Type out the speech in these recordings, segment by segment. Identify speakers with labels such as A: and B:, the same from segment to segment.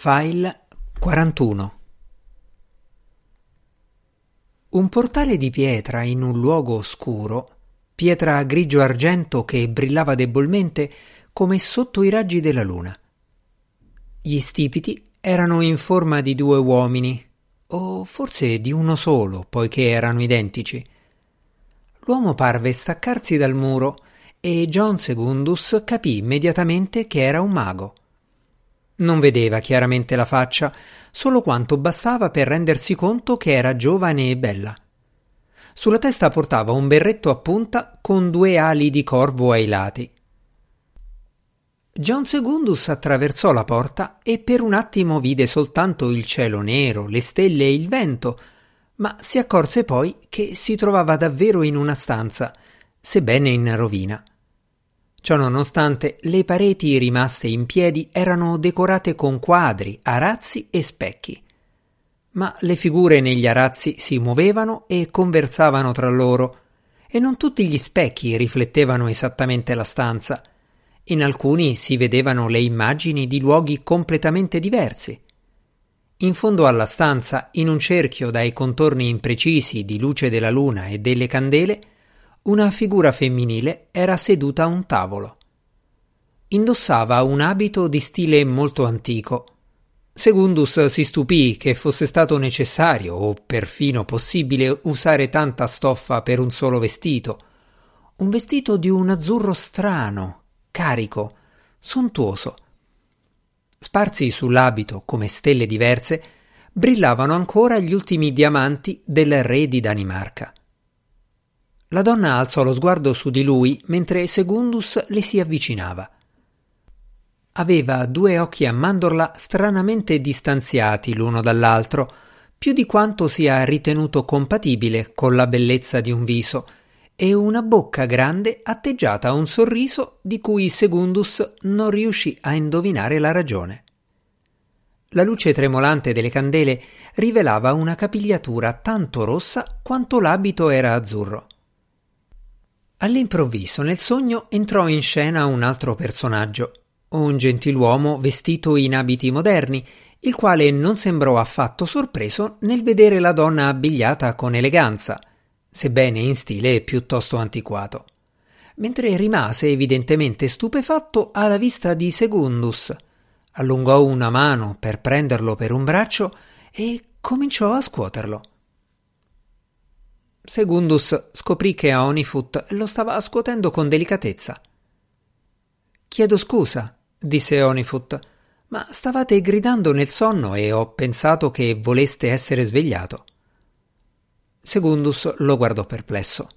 A: File 41 Un portale di pietra in un luogo oscuro, pietra grigio-argento che brillava debolmente come sotto i raggi della luna. Gli stipiti erano in forma di due uomini, o forse di uno solo, poiché erano identici. L'uomo parve staccarsi dal muro e John Segundus capì immediatamente che era un mago. Non vedeva chiaramente la faccia, solo quanto bastava per rendersi conto che era giovane e bella. Sulla testa portava un berretto a punta con due ali di corvo ai lati. John Segundus attraversò la porta e per un attimo vide soltanto il cielo nero, le stelle e il vento, ma si accorse poi che si trovava davvero in una stanza, sebbene in rovina. Ciononostante, le pareti rimaste in piedi erano decorate con quadri, arazzi e specchi. Ma le figure negli arazzi si muovevano e conversavano tra loro, e non tutti gli specchi riflettevano esattamente la stanza. In alcuni si vedevano le immagini di luoghi completamente diversi. In fondo alla stanza, in un cerchio dai contorni imprecisi di luce della luna e delle candele, una figura femminile era seduta a un tavolo. Indossava un abito di stile molto antico. Segundus si stupì che fosse stato necessario o perfino possibile usare tanta stoffa per un solo vestito. Un vestito di un azzurro strano, carico, sontuoso. Sparsi sull'abito come stelle diverse, brillavano ancora gli ultimi diamanti del re di Danimarca. La donna alzò lo sguardo su di lui mentre Segundus le si avvicinava. Aveva due occhi a mandorla stranamente distanziati l'uno dall'altro, più di quanto sia ritenuto compatibile con la bellezza di un viso, e una bocca grande atteggiata a un sorriso di cui Segundus non riuscì a indovinare la ragione. La luce tremolante delle candele rivelava una capigliatura tanto rossa quanto l'abito era azzurro. All'improvviso nel sogno entrò in scena un altro personaggio, un gentiluomo vestito in abiti moderni, il quale non sembrò affatto sorpreso nel vedere la donna abbigliata con eleganza, sebbene in stile piuttosto antiquato, mentre rimase evidentemente stupefatto alla vista di Segundus. Allungò una mano per prenderlo per un braccio e cominciò a scuoterlo. Segundus scoprì che Onifut lo stava scuotendo con delicatezza. Chiedo scusa, disse Onifut, ma stavate gridando nel sonno e ho pensato che voleste essere svegliato. Segundus lo guardò perplesso.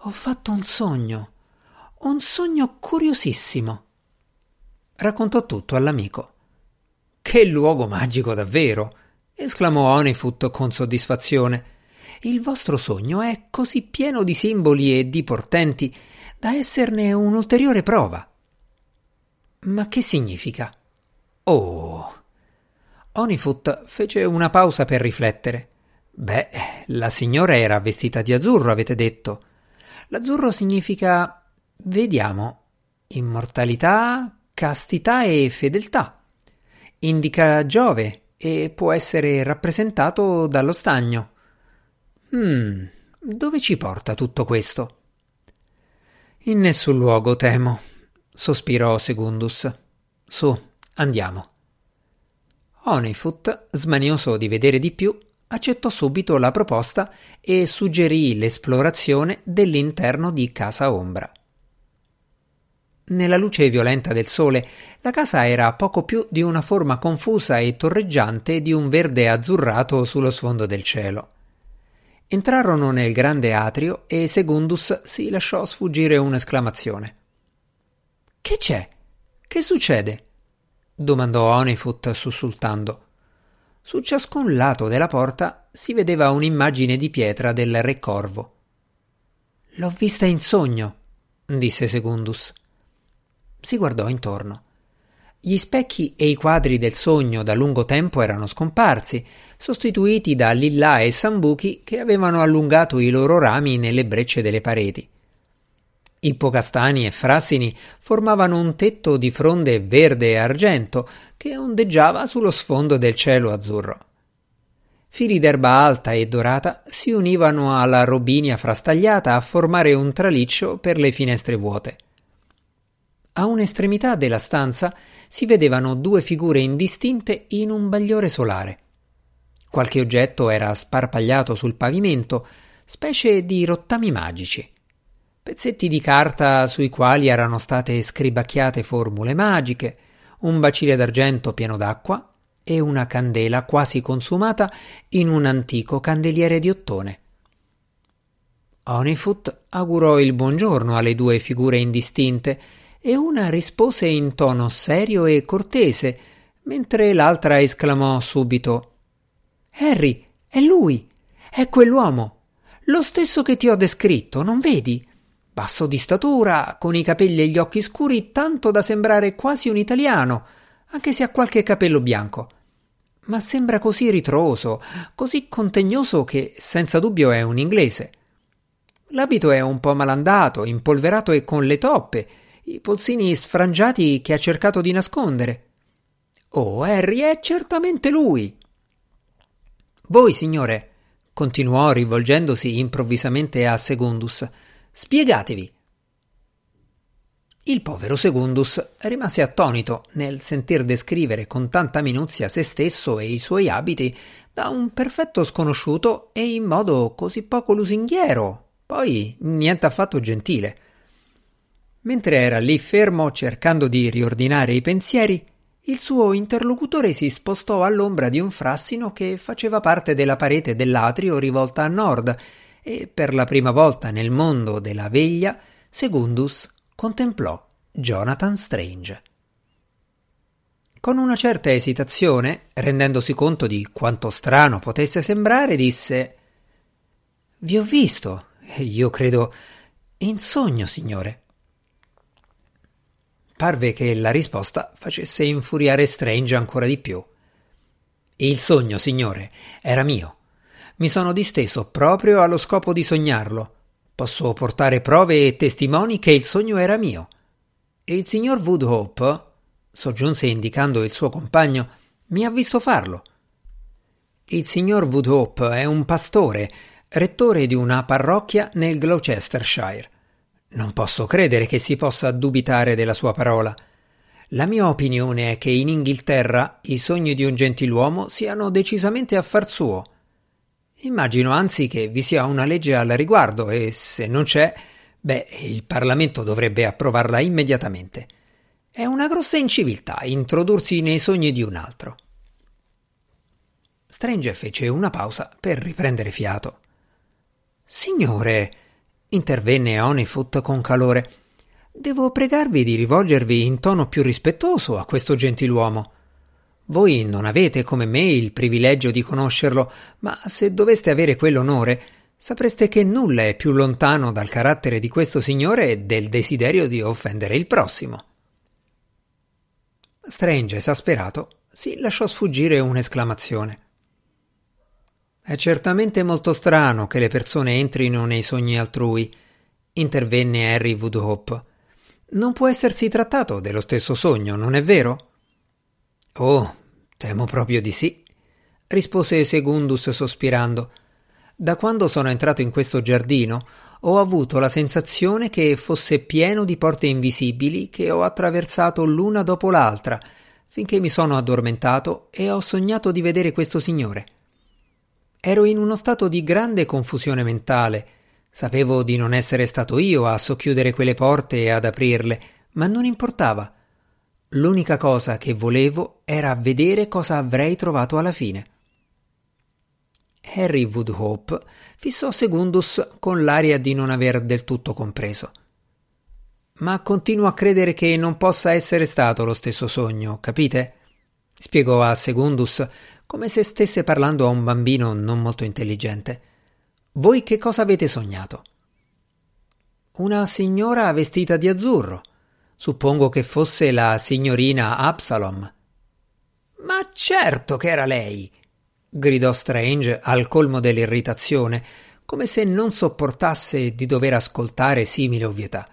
A: Ho fatto un sogno, un sogno curiosissimo. Raccontò tutto all'amico. Che luogo magico davvero! esclamò Onifut con soddisfazione il vostro sogno è così pieno di simboli e di portenti da esserne un'ulteriore prova. Ma che significa? Oh. Onifut fece una pausa per riflettere. Beh, la signora era vestita di azzurro, avete detto. L'azzurro significa. vediamo. immortalità, castità e fedeltà. Indica Giove e può essere rappresentato dallo stagno. Hmm, dove ci porta tutto questo? In nessun luogo, temo, sospirò Segundus. Su, andiamo. Onifut, smanioso di vedere di più, accettò subito la proposta e suggerì l'esplorazione dell'interno di Casa Ombra. Nella luce violenta del sole, la casa era poco più di una forma confusa e torreggiante di un verde azzurrato sullo sfondo del cielo. Entrarono nel grande atrio e Segundus si lasciò sfuggire un'esclamazione. Che c'è? Che succede? domandò Onifut sussultando. Su ciascun lato della porta si vedeva un'immagine di pietra del re corvo. L'ho vista in sogno, disse Segundus. Si guardò intorno. Gli specchi e i quadri del sogno da lungo tempo erano scomparsi, sostituiti da lillà e sambuchi che avevano allungato i loro rami nelle brecce delle pareti. Ippocastani e frassini formavano un tetto di fronde verde e argento che ondeggiava sullo sfondo del cielo azzurro. Fili d'erba alta e dorata si univano alla robinia frastagliata a formare un traliccio per le finestre vuote. A un'estremità della stanza si vedevano due figure indistinte in un bagliore solare. Qualche oggetto era sparpagliato sul pavimento, specie di rottami magici. Pezzetti di carta sui quali erano state scribacchiate formule magiche, un bacile d'argento pieno d'acqua e una candela quasi consumata in un antico candeliere di ottone. Honeyfoot augurò il buongiorno alle due figure indistinte e una rispose in tono serio e cortese, mentre l'altra esclamò subito Harry, è lui, è quell'uomo, lo stesso che ti ho descritto, non vedi? Basso di statura, con i capelli e gli occhi scuri, tanto da sembrare quasi un italiano, anche se ha qualche capello bianco. Ma sembra così ritroso, così contegnoso che senza dubbio è un inglese. L'abito è un po' malandato, impolverato e con le toppe, i polsini sfrangiati che ha cercato di nascondere. Oh, Harry, è certamente lui. Voi, signore, continuò rivolgendosi improvvisamente a Segundus, spiegatevi. Il povero Segundus rimase attonito nel sentir descrivere con tanta minuzia se stesso e i suoi abiti da un perfetto sconosciuto e in modo così poco lusinghiero, poi niente affatto gentile. Mentre era lì fermo cercando di riordinare i pensieri, il suo interlocutore si spostò all'ombra di un frassino che faceva parte della parete dell'atrio rivolta a nord e per la prima volta nel mondo della veglia Segundus contemplò Jonathan Strange. Con una certa esitazione, rendendosi conto di quanto strano potesse sembrare, disse Vi ho visto, io credo in sogno, signore. Parve che la risposta facesse infuriare Strange ancora di più. Il sogno, signore, era mio. Mi sono disteso proprio allo scopo di sognarlo. Posso portare prove e testimoni che il sogno era mio. E il signor Woodhope, soggiunse indicando il suo compagno, mi ha visto farlo. Il signor Woodhope è un pastore, rettore di una parrocchia nel Gloucestershire. Non posso credere che si possa dubitare della sua parola. La mia opinione è che in Inghilterra i sogni di un gentiluomo siano decisamente affar suo. Immagino anzi che vi sia una legge al riguardo e se non c'è, beh, il Parlamento dovrebbe approvarla immediatamente. È una grossa inciviltà introdursi nei sogni di un altro. Strange fece una pausa per riprendere fiato. Signore, intervenne Honeyfoot con calore. Devo pregarvi di rivolgervi in tono più rispettoso a questo gentiluomo. Voi non avete come me il privilegio di conoscerlo, ma se doveste avere quell'onore, sapreste che nulla è più lontano dal carattere di questo signore del desiderio di offendere il prossimo. Strange, esasperato, si lasciò sfuggire un'esclamazione. È certamente molto strano che le persone entrino nei sogni altrui, intervenne Harry Woodhope. Non può essersi trattato dello stesso sogno, non è vero? Oh, temo proprio di sì, rispose Segundus sospirando. Da quando sono entrato in questo giardino ho avuto la sensazione che fosse pieno di porte invisibili che ho attraversato l'una dopo l'altra, finché mi sono addormentato e ho sognato di vedere questo signore. Ero in uno stato di grande confusione mentale. Sapevo di non essere stato io a socchiudere quelle porte e ad aprirle, ma non importava. L'unica cosa che volevo era vedere cosa avrei trovato alla fine. Harry Woodhope fissò Segundus con l'aria di non aver del tutto compreso. Ma continuo a credere che non possa essere stato lo stesso sogno, capite? spiegò a Segundus come se stesse parlando a un bambino non molto intelligente. Voi che cosa avete sognato? Una signora vestita di azzurro. Suppongo che fosse la signorina Absalom. Ma certo che era lei! gridò Strange al colmo dell'irritazione, come se non sopportasse di dover ascoltare simile ovvietà.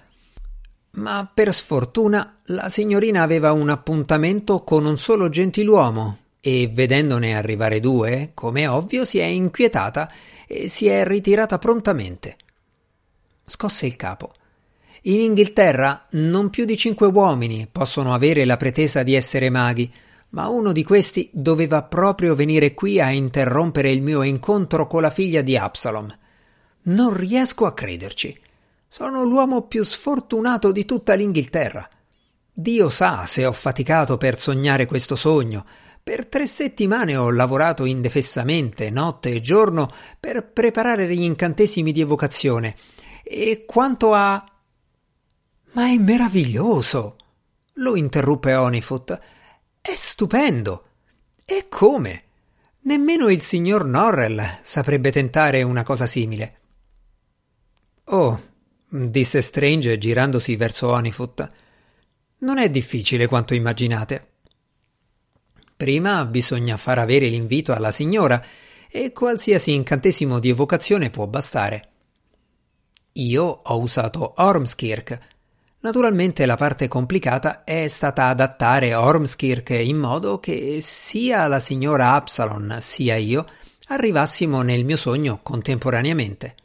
A: Ma per sfortuna la signorina aveva un appuntamento con un solo gentiluomo e vedendone arrivare due, come ovvio, si è inquietata e si è ritirata prontamente. Scosse il capo. In Inghilterra non più di cinque uomini possono avere la pretesa di essere maghi, ma uno di questi doveva proprio venire qui a interrompere il mio incontro con la figlia di Absalom. Non riesco a crederci. Sono l'uomo più sfortunato di tutta l'Inghilterra. Dio sa se ho faticato per sognare questo sogno. Per tre settimane ho lavorato indefessamente, notte e giorno, per preparare gli incantesimi di evocazione. E quanto a. Ma è meraviglioso! lo interruppe Onifoot. È stupendo! E come? Nemmeno il signor Norrell saprebbe tentare una cosa simile. Oh, disse Strange girandosi verso Onifoot. Non è difficile quanto immaginate. Prima bisogna far avere l'invito alla signora e qualsiasi incantesimo di evocazione può bastare. Io ho usato Ormskirk. Naturalmente la parte complicata è stata adattare Ormskirk in modo che sia la signora Absalon sia io arrivassimo nel mio sogno contemporaneamente.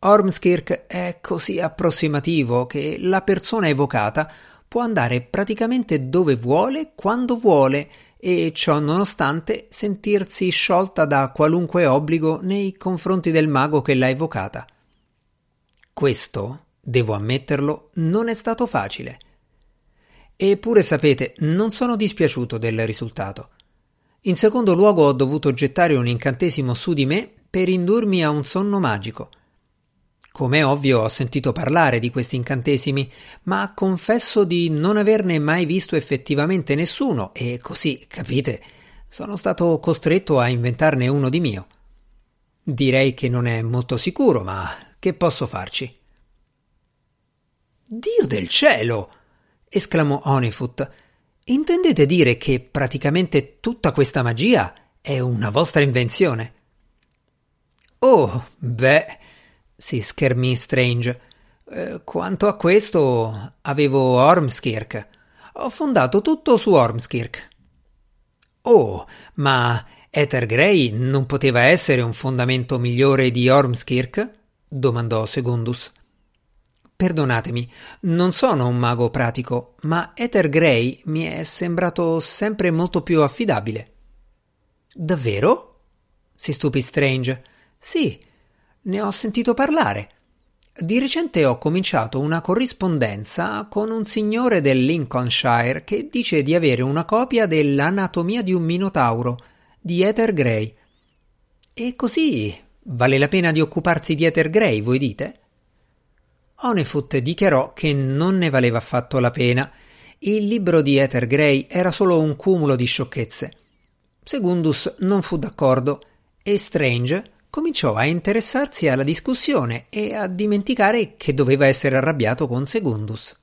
A: Ormskirk è così approssimativo che la persona evocata può andare praticamente dove vuole, quando vuole, e ciò nonostante sentirsi sciolta da qualunque obbligo nei confronti del mago che l'ha evocata. Questo, devo ammetterlo, non è stato facile. Eppure sapete, non sono dispiaciuto del risultato. In secondo luogo ho dovuto gettare un incantesimo su di me per indurmi a un sonno magico – come ovvio ho sentito parlare di questi incantesimi, ma confesso di non averne mai visto effettivamente nessuno e così, capite, sono stato costretto a inventarne uno di mio. Direi che non è molto sicuro, ma che posso farci? Dio del cielo! esclamò Onifoot. Intendete dire che praticamente tutta questa magia è una vostra invenzione? Oh, beh, si schermì Strange. Eh, quanto a questo, avevo Ormskirk. Ho fondato tutto su Ormskirk. Oh, ma Ether Grey non poteva essere un fondamento migliore di Ormskirk? domandò Segundus. Perdonatemi, non sono un mago pratico, ma Ether Grey mi è sembrato sempre molto più affidabile. Davvero? si stupì Strange. Sì, ne ho sentito parlare. Di recente ho cominciato una corrispondenza con un signore del Lincolnshire che dice di avere una copia dell'Anatomia di un Minotauro di Ether Grey. E così vale la pena di occuparsi di Ether Grey, voi dite? Onefoot dichiarò che non ne valeva affatto la pena. Il libro di Ether Grey era solo un cumulo di sciocchezze. Segundus non fu d'accordo e Strange cominciò a interessarsi alla discussione e a dimenticare che doveva essere arrabbiato con Segundus.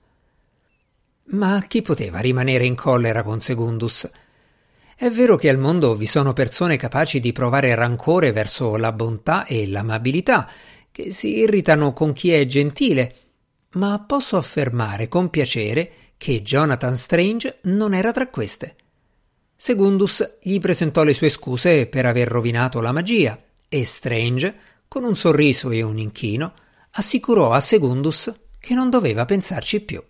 A: Ma chi poteva rimanere in collera con Segundus? È vero che al mondo vi sono persone capaci di provare rancore verso la bontà e l'amabilità, che si irritano con chi è gentile, ma posso affermare con piacere che Jonathan Strange non era tra queste. Segundus gli presentò le sue scuse per aver rovinato la magia e Strange, con un sorriso e un inchino, assicurò a Segundus che non doveva pensarci più.